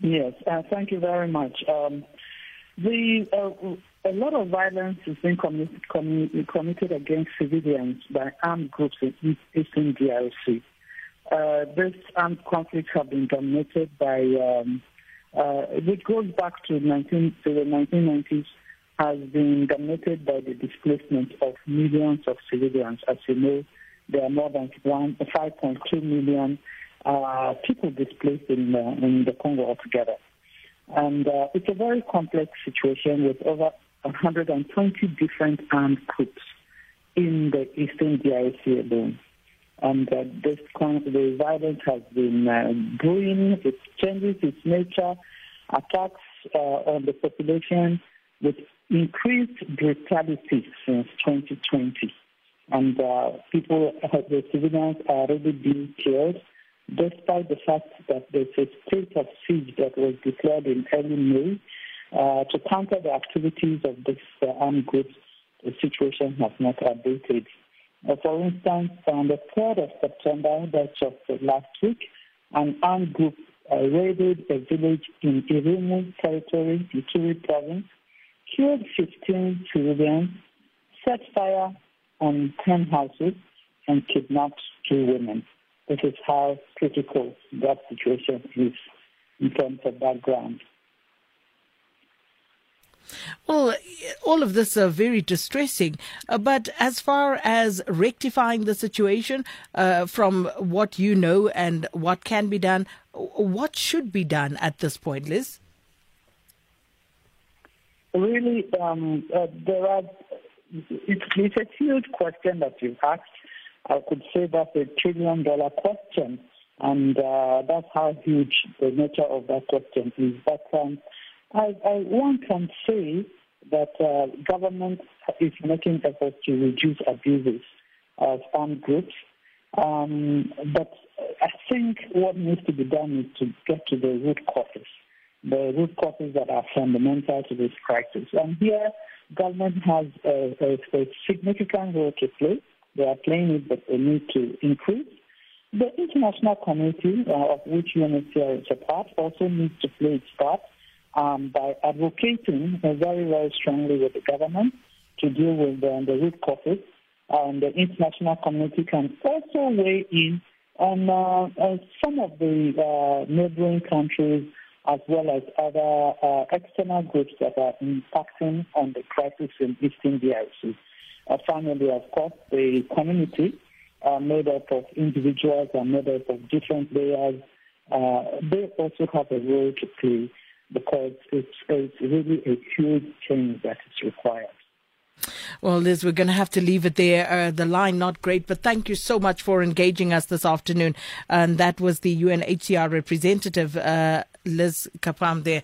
Yes, uh, thank you very much. Um, the uh, a lot of violence is being committed, committed against civilians by armed groups in eastern DRC. Uh, this armed conflicts have been dominated by, um, uh, which goes back to, 19, to the 1990s, has been dominated by the displacement of millions of civilians. As you know, there are more than 1, 5.2 million uh, people displaced in, uh, in the Congo altogether. And uh, it's a very complex situation with over 120 different armed groups in the eastern DRC alone. And uh, this kind of the violence has been uh, brewing, it changes its nature, attacks uh, on the population with increased brutality since 2020. And uh, people, the civilians are already being killed despite the fact that there's a state of siege that was declared in early May uh, to counter the activities of this uh, armed groups, the situation has not abated. Uh, for instance, on the 3rd of September, that's just last week, an armed group raided a village in Irumu territory, Ituri province, killed 15 civilians, set fire on 10 houses, and kidnapped two women. This is how critical that situation is in terms of background. Well, all of this are very distressing. Uh, but as far as rectifying the situation, uh, from what you know and what can be done, what should be done at this point, Liz? Really, um, uh, there are. It's, it's a huge question that you've asked. I could say that's a trillion dollar question, and uh, that's how huge the nature of that question is. But um, I, I, one can say that uh, government is making efforts to reduce abuses of armed groups. Um, but I think what needs to be done is to get to the root causes, the root causes that are fundamental to this crisis. And here, government has a, a, a significant role to play. They are playing it, but they need to increase. The international community, uh, of which UNHCR is a part, also needs to play its part um, by advocating uh, very, very strongly with the government to deal with the, the root causes. Um, the international community can also weigh in on uh, uh, some of the uh, neighboring countries as well as other external groups that are impacting on the crisis in Eastern DRC uh, finally, of course, the community made up of individuals and made up of different layers. Uh, they also have a role to play because it's, it's really a huge change that is required. Well, Liz, we're going to have to leave it there. Uh, the line not great, but thank you so much for engaging us this afternoon. And that was the UNHCR representative, uh, Liz Kpam there.